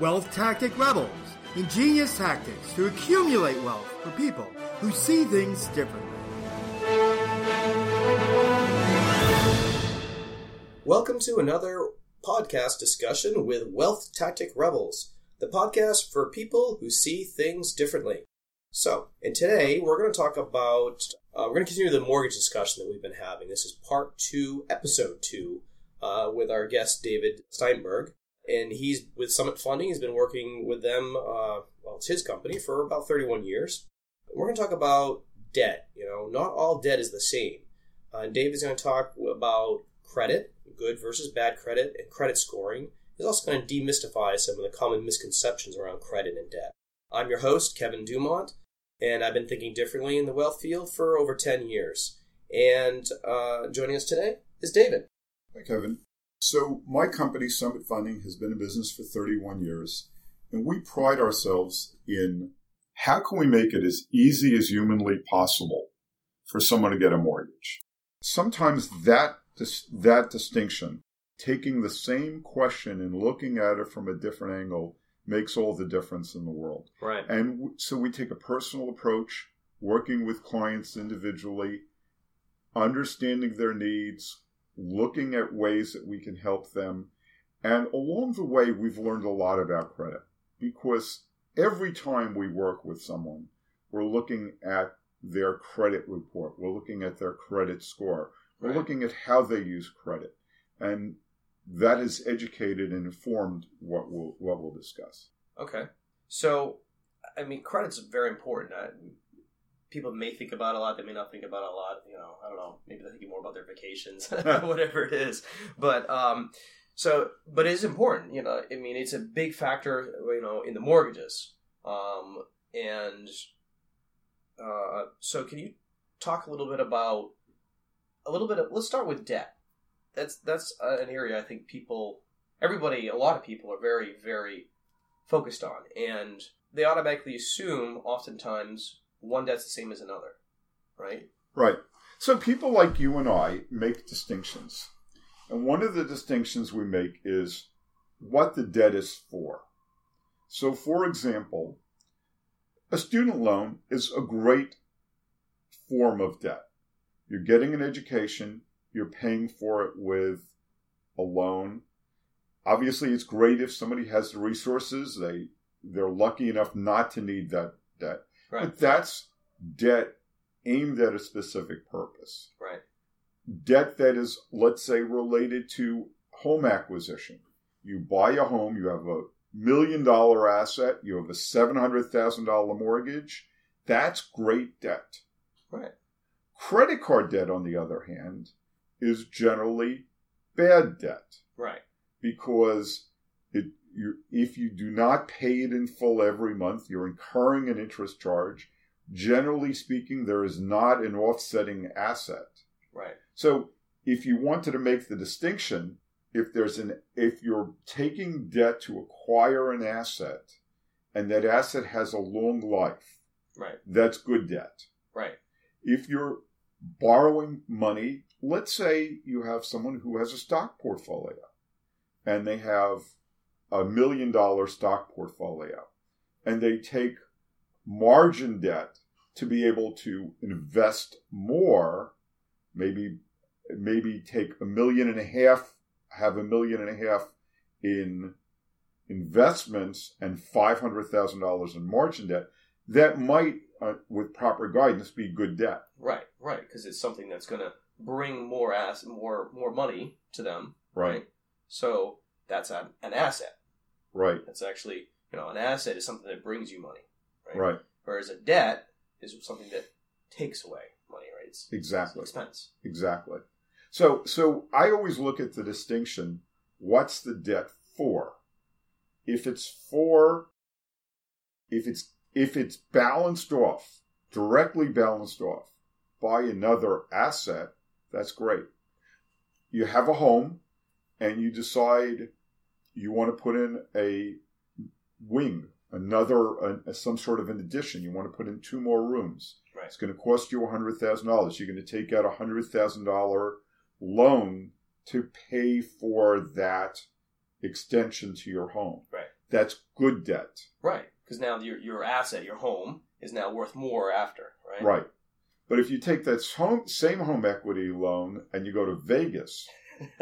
Wealth Tactic Rebels, ingenious tactics to accumulate wealth for people who see things differently. Welcome to another podcast discussion with Wealth Tactic Rebels, the podcast for people who see things differently. So, and today we're going to talk about, uh, we're going to continue the mortgage discussion that we've been having. This is part two, episode two, uh, with our guest David Steinberg. And he's with Summit Funding. He's been working with them, uh, well, it's his company for about 31 years. We're going to talk about debt. You know, not all debt is the same. Uh, David's going to talk about credit, good versus bad credit, and credit scoring. He's also going to demystify some of the common misconceptions around credit and debt. I'm your host, Kevin Dumont, and I've been thinking differently in the wealth field for over 10 years. And uh, joining us today is David. Hi, Kevin. So, my company, Summit Funding, has been in business for 31 years, and we pride ourselves in how can we make it as easy as humanly possible for someone to get a mortgage. Sometimes that that distinction, taking the same question and looking at it from a different angle, makes all the difference in the world. Right. And so we take a personal approach, working with clients individually, understanding their needs, looking at ways that we can help them. And along the way, we've learned a lot about credit because every time we work with someone, we're looking at their credit report, we're looking at their credit score, we're Right. looking at how they use credit. And that has educated and informed what we'll, what we'll discuss. Okay. So, I mean, credit's very important. People may think about a lot. They may not think about a lot. You know, I don't know. Maybe they're thinking more about their vacations, whatever it is. But um, so, but it is important. You know, I mean, it's a big factor. You know, in the mortgages. Um, and uh, so, can you talk a little bit about a little bit of? Let's start with debt. That's that's an area I think people, everybody, a lot of people are very very focused on, and they automatically assume oftentimes one debt's the same as another, right? Right. So people like you and I make distinctions. And one of the distinctions we make is what the debt is for. So, for example, a student loan is a great form of debt. You're getting an education, you're paying for it with a loan. Obviously, it's great if somebody has the resources, they they're lucky enough not to need that debt. Right. But that's debt aimed at a specific purpose. Right. Debt that is, let's say, related to home acquisition. You buy a home, you have a million dollar asset, you have a $700,000 mortgage. That's great debt. Right. Credit card debt, on the other hand, is generally bad debt Right. because it, if you do not pay it in full every month, you're incurring an interest charge. Generally speaking, there is not an offsetting asset. Right. So, if you wanted to make the distinction, if there's an if you're taking debt to acquire an asset, and that asset has a long life, Right. that's good debt. Right. If you're borrowing money, let's say you have someone who has a stock portfolio and they have a million dollar stock portfolio and they take margin debt to be able to invest more, maybe maybe take a million and a half, have a million and a half in investments and five hundred thousand dollars in margin debt, that might, uh, with proper guidance, be good debt. Right. Right. Because it's something that's going to bring more ass more more money to them. Right. So that's an, an asset. Right. That's actually you know an asset is something that brings you money. Right. Right. Whereas a debt is something that takes away money. Right. It's, it's an Exactly. expense. Exactly. So, so I always look at the distinction. What's the debt for? If it's for, if it's if it's balanced off, directly balanced off by another asset, that's great. You have a home, and you decide you want to put in a wing, another uh, some sort of an addition. You want to put in two more rooms. Right. It's going to cost you hundred thousand dollars. You're going to take out a hundred thousand dollar loan to pay for that extension to your home. Right. that's good debt. Right. Because now your your asset, your home, is now worth more after, right? Right. But if you take that home, same home equity loan and you go to Vegas,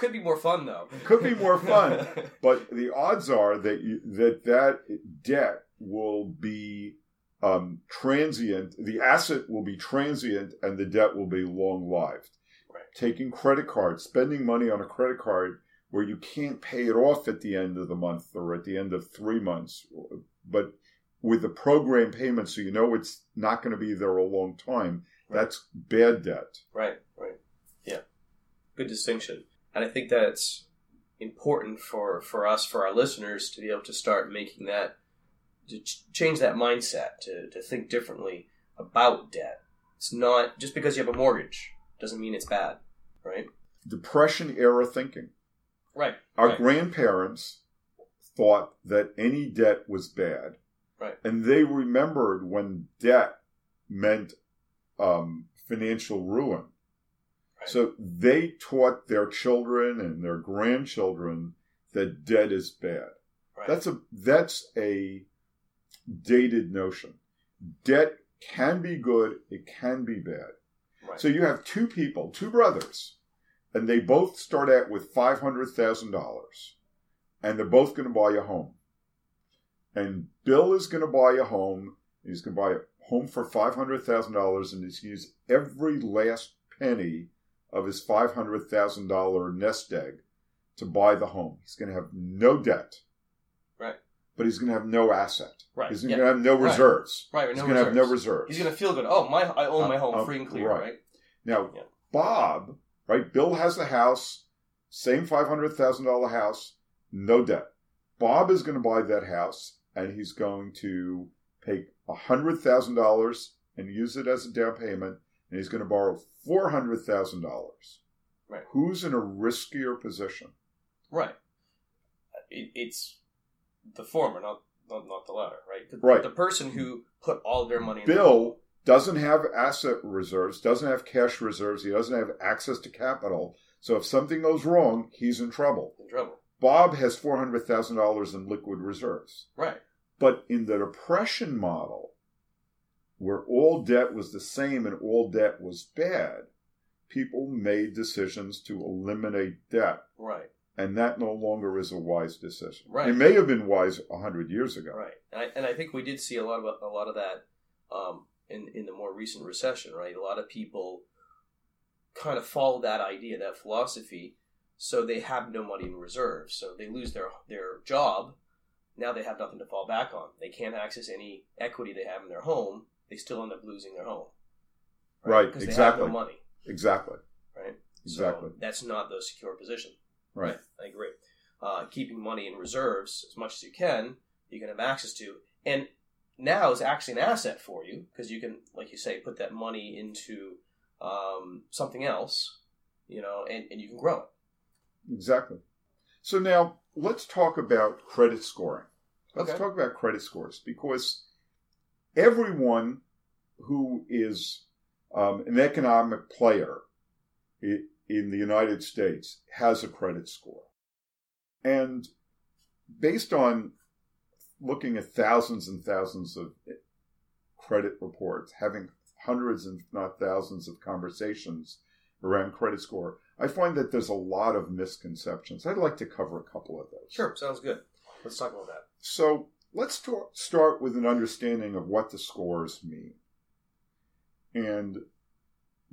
Could be more fun though. could be more fun. but the odds are that you, that that debt will be um, transient. The asset will be transient, and the debt will be long lived. Right. Taking credit cards, spending money on a credit card where you can't pay it off at the end of the month or at the end of three months, but with the program payment, so you know it's not going to be there a long time. Right. That's bad debt. Right, right. Yeah. Good distinction. And I think that's important for, for us, for our listeners, to be able to start making that, to ch- change that mindset, to, to think differently about debt. It's not, just because you have a mortgage doesn't mean it's bad, right? Depression era thinking. Right. Our right. grandparents thought that any debt was bad. Right. And they remembered when debt meant um, financial ruin. Right. So they taught their children and their grandchildren that debt is bad. right. That's a that's a dated notion. Debt can be good, it can be bad. right. So you have two people, two brothers, and they both start out with five hundred thousand dollars, and they're both going to buy a home. And Bill is going to buy a home. He's going to buy a home for five hundred thousand dollars, and he's going to use every last penny of his five hundred thousand dollar nest egg to buy the home. He's going to have no debt, Right. But he's going to have no asset. Right, He's yeah. going to have no reserves. Right, He's no going to have no reserves. He's going to feel good. Oh, my, I own my Uh, home uh, free and clear, right. right? Now, Yeah. Bob, right? Bill has the house, same five hundred thousand dollar house, no debt. Bob is going to buy that house, and he's going to pay hundred thousand dollars and use it as a down payment, and he's going to borrow four hundred thousand dollars. Right. Who's in a riskier position? Right. It, it's the former, not, not not the latter, right? The, Right. The person who put all their money. in Bill doesn't have asset reserves, doesn't have cash reserves, he doesn't have access to capital. So if something goes wrong, he's in trouble. in trouble. Bob has four hundred thousand dollars in liquid reserves. Right. But in the depression model, where all debt was the same and all debt was bad, people made decisions to eliminate debt. Right. And that no longer is a wise decision. Right. It may have been wise a hundred years ago. Right. And I, and I think we did see a lot of a lot of that um, in in the more recent recession. Right. A lot of people kind of follow that idea, that philosophy. So they have no money in reserve. So they lose their their job. Now they have nothing to fall back on. They can't access any equity they have in their home. They still end up losing their home. Right, Because exactly. they have no money. Exactly. Right. Exactly. So that's not the secure position. Right. I agree. Uh, keeping money in reserves as much as you can, you can have access to, and now is actually an asset for you because you can, like you say, put that money into um, something else, you know, and, and you can grow it. Exactly. So now let's talk about credit scoring. Let's Okay. talk about credit scores because everyone who is um, an economic player in the United States has a credit score. And based on looking at thousands and thousands of credit reports, having hundreds and not thousands of conversations around credit score, I find that there's a lot of misconceptions. I'd like to cover a couple of those. Sure, sounds good. Let's talk about that. So let's ta- start with an understanding of what the scores mean. And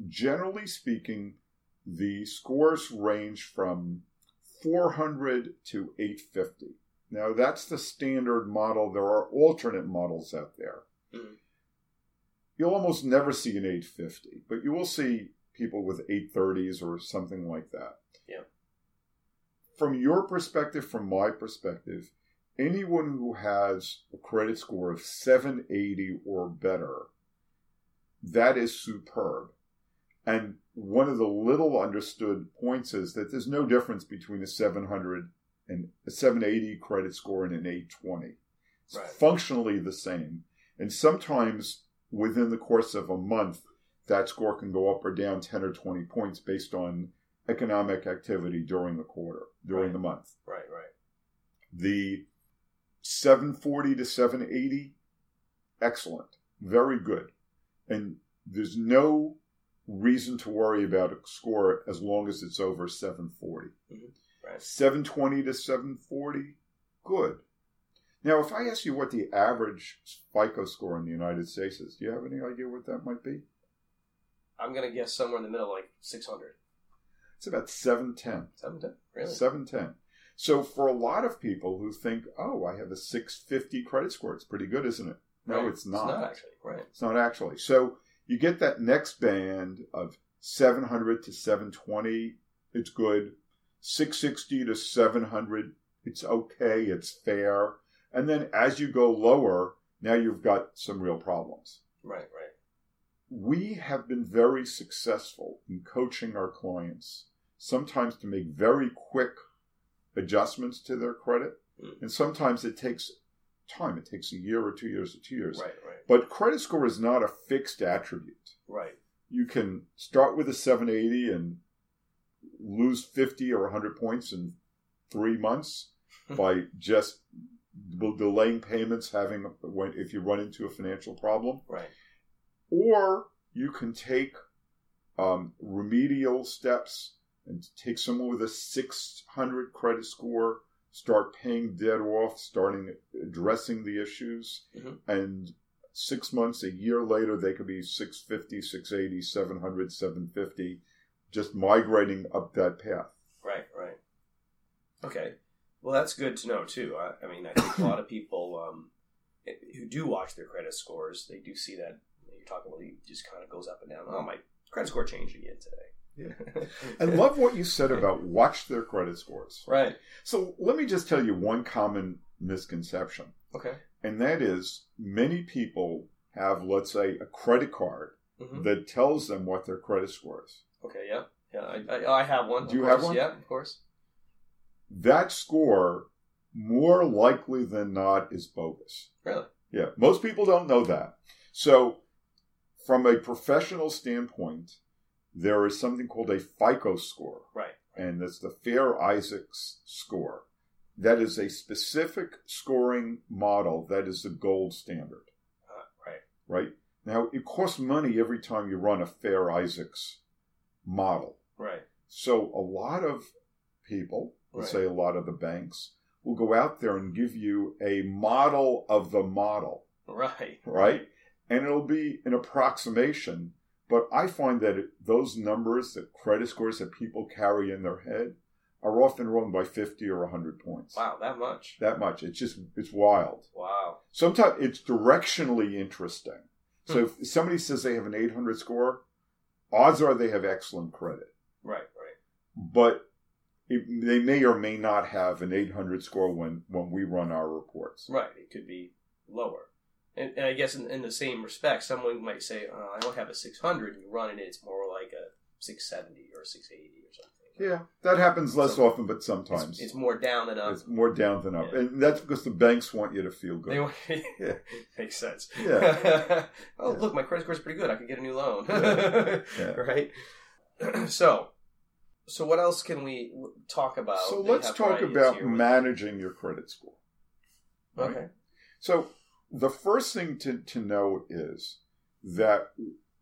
generally speaking, the scores range from 400 to 850. Now, that's the standard model. There are alternate models out there. Mhm. You'll almost never see an 850, but you will see people with 830s or something like that. Yeah. From your perspective, from my perspective, anyone who has a credit score of 780 or better, that is superb. And one of the little understood points is that there's no difference between a 700 and a 780 credit score and an 820. It's Right. functionally the same. And sometimes within the course of a month, that score can go up or down 10 or 20 points based on economic activity during the quarter, during Right. the month. Right, right. The 740 to 780, excellent. Very good. And there's no reason to worry about a score as long as it's over 740. Mhm. Right. 720 to 740, good. Now, if I ask you what the average FICO score in the United States is, do you have any idea what that might be? I'm gonna guess somewhere in the middle, like 600. It's about 710. 710? Really? 710. So for a lot of people who think, oh, I have a 650 credit score, it's pretty good, isn't it? No, Right. it's not. It's not actually. Right. It's not actually. So you get that next band of 700 to 720, it's good. 660 to 700, it's okay, it's fair. And then as you go lower, now you've got some real problems. Right. Right. We have been very successful in coaching our clients, sometimes to make very quick adjustments to their credit. Mm. And sometimes it takes time. It takes a year or two years or two years. Right. Right. But credit score is not a fixed attribute. Right. You can start with a 780 and lose 50 or 100 points in three months by just delaying payments, having when if you run into a financial problem, Right. or you can take um, remedial steps and take someone with a 600 credit score, start paying debt off, starting addressing the issues, Mhm. and six months, a year later, they could be 650, 680, 700, 750, just migrating up that path. Right, right. Okay. Well, that's good to know too. I, I mean, I think a lot of people um, who do watch their credit scores, they do see that you're talking about it just kind of goes up and down. Oh, my credit score changed again today. I love what you said about watch their credit scores. Right. So let me just tell you one common misconception. Okay. And that is many people have, let's say, a credit card hmm that tells them what their credit score is. Okay. Yeah. Yeah. I, I, I have one. Do you course. have one? Yeah. Of course. That score, more likely than not, is bogus. Really. Yeah, most people don't know that. So, from a professional standpoint, there is something called a FICO score, Right. and that's the Fair Isaacs score. That is a specific scoring model that is the gold standard. Uh, right. right? Now, it costs money every time you run a Fair Isaacs model. Right. So, a lot of people, let's Right. say a lot of the banks, will go out there and give you a model of the model, Right. right? And it'll be an approximation. But I find that it, those numbers, the credit scores that people carry in their head, are often wrong by 50 or 100 points. Wow. That much. That much. It's just, it's wild. Wow. Sometimes it's directionally interesting. So hmm. if somebody says they have an 800 score, odds are they have excellent credit. Right. Right. But it, they may or may not have an 800 score when, when we run our reports. Right. It could be lower. And, and I guess in, in the same respect, someone might say, oh, I don't have a 600, and you run it, it's more like a 670 or 680 or something. Yeah, that happens less So- often, but sometimes. It's, it's more down than up. It's more down than up. Yeah. And that's because the banks want you to feel good. They want, Yeah. Makes sense. Yeah. oh, Yeah. look, my credit score's pretty good. I could get a new loan. Yeah. Yeah. Right? so, so what else can we talk about? so let's talk about managing your credit score. right? Okay. So the first thing to, to know is that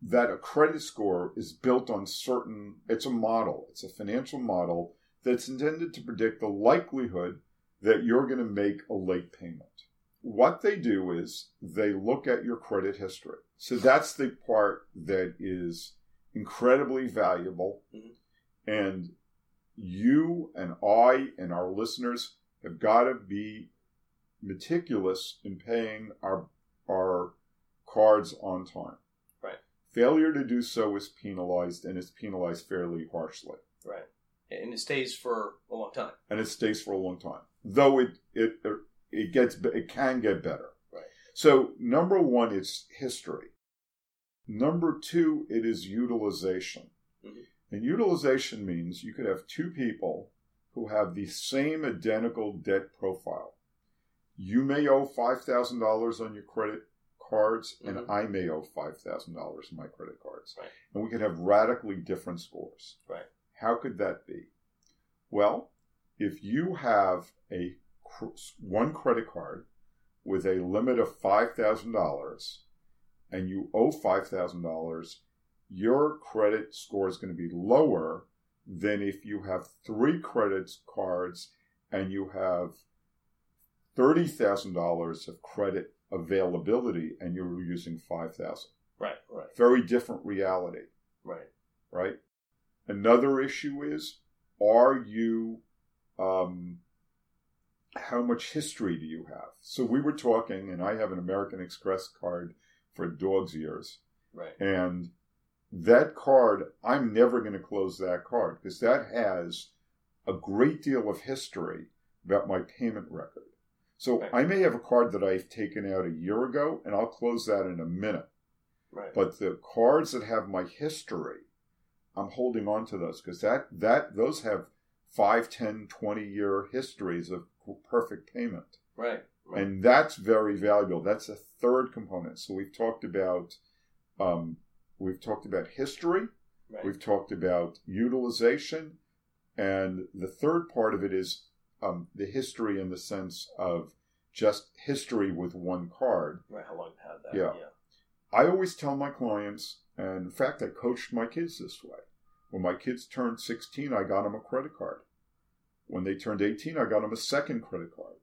that a credit score is built on certain it's a model, it's a financial model that's intended to predict the likelihood that you're going to make a late payment. What they do is they look at your credit history. So that's the part that is incredibly valuable. Mhm. And you and I and our listeners have got to be meticulous in paying our our cards on time. Right. Failure to do so is penalized and is penalized fairly harshly. Right. And it stays for a long time. And it stays for a long time. Though it it it gets it can get better. Right. So number 1 it's history. Number 2 it is utilization. Mhm. And utilization means you could have two people who have the same identical debt profile. You may owe $5,000 on your credit cards, and Mhm. I may owe $5,000 on my credit cards. Right. And we could have radically different scores. Right. How could that be? Well, if you have a one credit card with a limit of $5,000 and you owe $5,000, your credit score is going to be lower than if you have three credit cards and you have $30,000 of credit availability and you're using 5000 Right, right, Very different reality, right. right? Another issue is are you, um, how much history do you have? So we were talking, and I have an American Express card for dog's ears. Right. And that card, I'm never going to close that card because that has a great deal of history about my payment record. So Right. I may have a card that I've taken out a year ago, and I'll close that in a minute. Right. But the cards that have my history, I'm holding on to those because that, that those have 5, 10, 20 year histories of perfect payment. right. Right. And that's very valuable. That's a third component. So we've talked about um, we've talked about history, right. we've talked about utilization, and the third part of it is um, the history in the sense of just history with one card. right. How long you had that? Yeah. I always tell my clients, and in fact, I coached my kids this way. When my kids turned 16, I got them a credit card. When they turned 18, I got them a second credit card.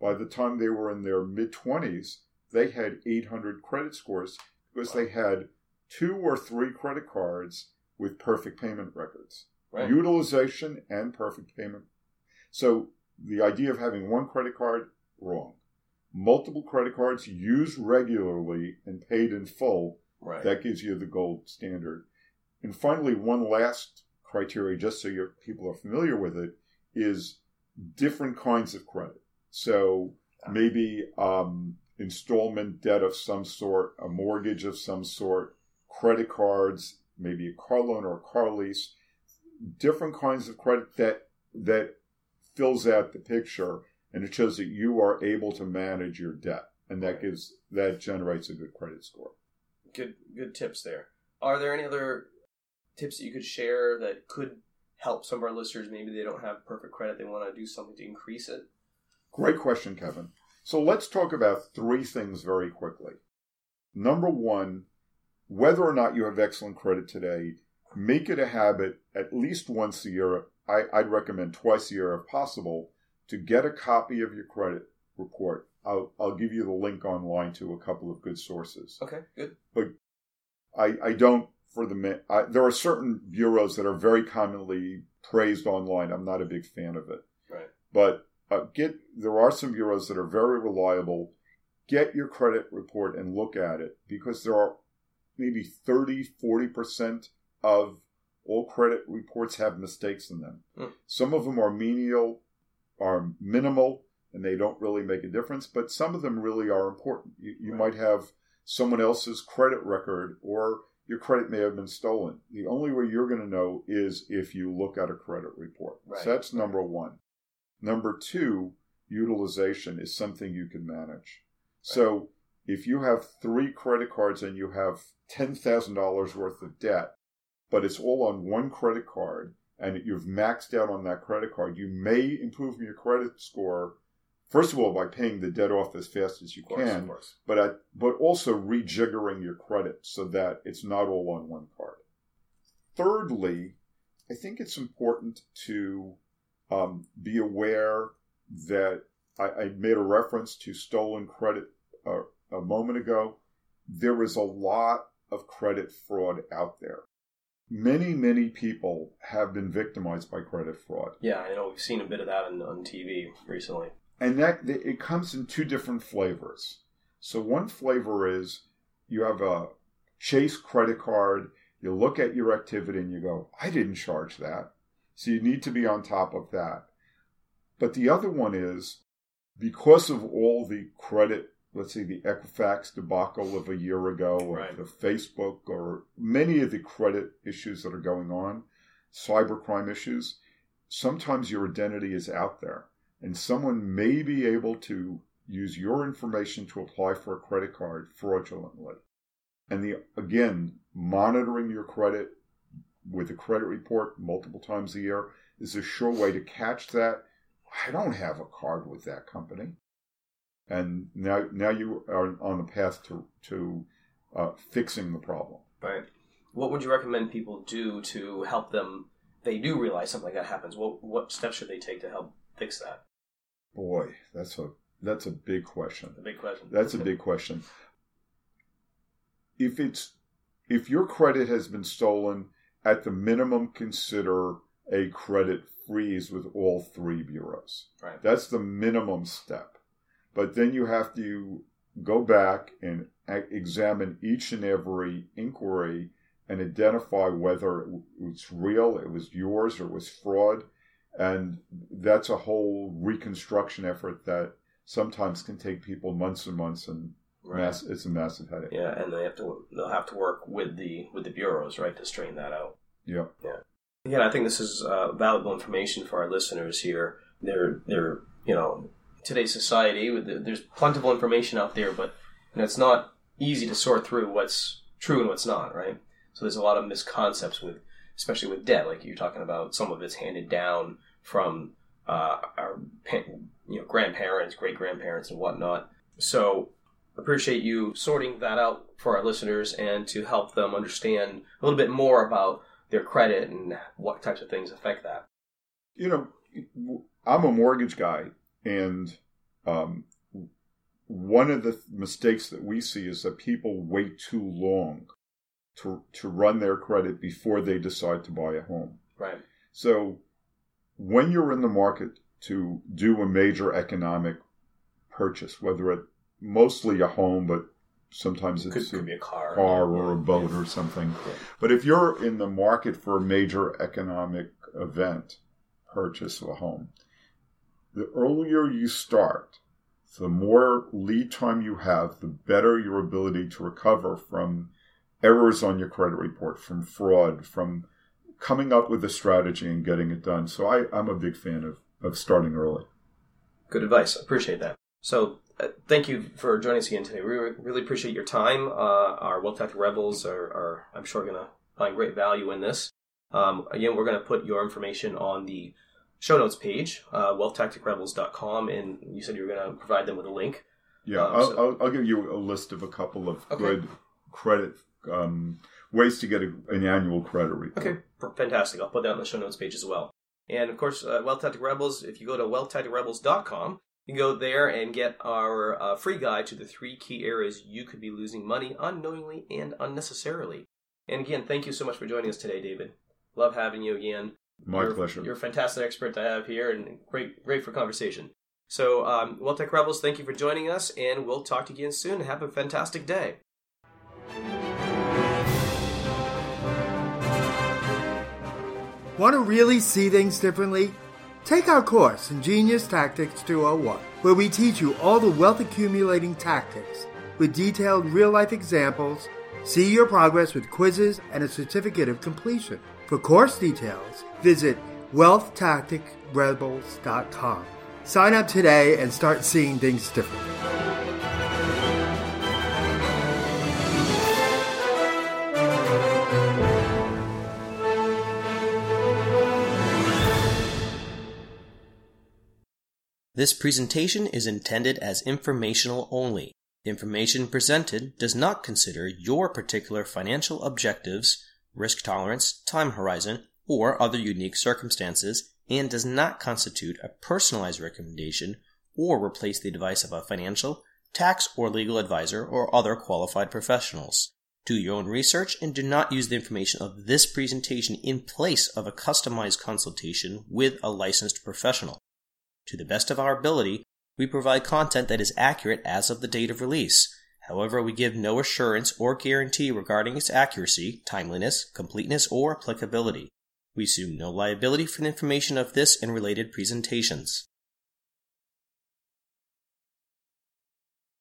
By the time they were in their mid 20s, they had 800 credit scores because they had two or three credit cards with perfect payment records. Right. Utilization and perfect payment. So the idea of having one credit card, wrong. Multiple credit cards used regularly and paid in full, right. that gives you the gold standard. And finally, one last criteria, just so your people are familiar with it, is different kinds of credit. So maybe um, installment debt of some sort, a mortgage of some sort, credit cards, maybe a car loan or a car lease, different kinds of credit that that fills out the picture and it shows that you are able to manage your debt and that gives that generates a good credit score. good good tips there. Are there any other tips that you could share that could help some of our listeners? Maybe they don't have perfect credit; they want to do something to increase it. Great question, Kevin. So let's talk about three things very quickly. Number one, whether or not you have excellent credit today, make it a habit at least once a year. I, I'd recommend twice a year if possible to get a copy of your credit report. I'll, I'll give you the link online to a couple of good sources. Okay, good. But I, I don't for the I, there are certain bureaus that are very commonly praised online. I'm not a big fan of it, Right. but uh, get there are some bureaus that are very reliable. Get your credit report and look at it because there are maybe 30, 40 percent of all credit reports have mistakes in them. Hmm. Some of them are menial, are minimal, and they don't really make a difference. But some of them really are important. You, you Right. might have someone else's credit record or your credit may have been stolen. The only way you're going to know is if you look at a credit report. Right. So that's number one. Number two, utilization is something you can manage. So if you have three credit cards and you have $10,000 worth of debt, but it's all on one credit card and you've maxed out on that credit card, you may improve your credit score, first of all, by paying the debt off as fast as you course, can of course. but I, but also rejiggering your credit so that it's not all on one card. Thirdly, I think it's important to um, be aware that I, I made a reference to stolen credit uh, a moment ago. There is a lot of credit fraud out there. Many, many people have been victimized by credit fraud. Yeah, I know we've seen a bit of that on, on TV recently. and that it comes in two different flavors. So one flavor is you have a Chase credit card, you look at your activity and you go, I didn't charge that. So you need to be on top of that. But the other one is because of all the credit, let's say the Equifax debacle of a year ago, or Right. the Facebook, or many of the credit issues that are going on, cybercrime issues, sometimes your identity is out there and someone may be able to use your information to apply for a credit card fraudulently. And the again, monitoring your credit with a credit report multiple times a year is a sure way to catch that, I don't have a card with that company. And now, now you are on the path to to uh, fixing the problem. Right. What would you recommend people do to help them? They do realize something like that happens. What what steps should they take to help fix that? Boy, that's a that's a big question. A big question. That's a big question. If it's if your credit has been stolen, at the minimum consider a credit freeze with all three bureaus. Right. That's the minimum step. But then you have to go back and examine each and every inquiry and identify whether it's real, it was yours, or it was fraud. And that's a whole reconstruction effort that sometimes can take people months and months and right. mass, it's a massive headache. Yeah, and they have to they'll have to work with the with the bureaus, right, to straighten that out. Yeah. Yeah. Again, I think this is uh, valuable information for our listeners here. They're they're you know today's society there's plentiful information out there, but and it's not easy to sort through what's true and what's not, right? So there's a lot of misconceptions with, especially with debt, like you're talking about. Some of it's handed down from uh, our you know grandparents, great grandparents, and whatnot. So appreciate you sorting that out for our listeners and to help them understand a little bit more about their credit and what types of things affect that. You know, I'm a mortgage guy, and um, one of the mistakes that we see is that people wait too long to to run their credit before they decide to buy a home. Right. So when you're in the market to do a major economic purchase, whether it mostly a home, but sometimes it it's could, could be a car, car or a boat or something. Yeah. But if you're in the market for a major economic event, purchase of a home, the earlier you start, the more lead time you have, the better your ability to recover from errors on your credit report, from fraud, from coming up with a strategy and getting it done. So I, I'm a big fan of, of starting early. Good advice. Appreciate that. So uh, thank you for joining us again today. We really appreciate your time. Uh, our Wealth Tactic Rebels are, are I'm sure, going to find great value in this. Um, again, we're going to put your information on the show notes page, uh, wealthtacticrebels.com, and you said you were going to provide them with a link. Yeah, um, I'll, so, I'll, I'll, give you a list of a couple of okay. good credit um, ways to get a, an annual credit report. Okay, fantastic. I'll put that on the show notes page as well. And of course, uh, Wealth Tactic Rebels, if you go to wealthtacticrebels.com, you can go there and get our uh, free guide to the three key areas you could be losing money unknowingly and unnecessarily. And again, thank you so much for joining us today, David. Love having you again. My you're, pleasure. You're a fantastic expert to have here and great, great for conversation. So, um, Wealth Tech Rebels, thank you for joining us, and we'll talk to you again soon. Have a fantastic day. Want to really see things differently? Take our course, Ingenious Tactics 201, where we teach you all the wealth accumulating tactics with detailed real life examples. See your progress with quizzes and a certificate of completion. For course details, visit wealthtacticrebels.com. Sign up today and start seeing things differently. This presentation is intended as informational only. Information presented does not consider your particular financial objectives, risk tolerance, time horizon, or other unique circumstances, and does not constitute a personalized recommendation or replace the advice of a financial, tax, or legal advisor or other qualified professionals. Do your own research and do not use the information of this presentation in place of a customized consultation with a licensed professional. To the best of our ability, we provide content that is accurate as of the date of release. However, we give no assurance or guarantee regarding its accuracy, timeliness, completeness, or applicability. We assume no liability for the information of this and related presentations.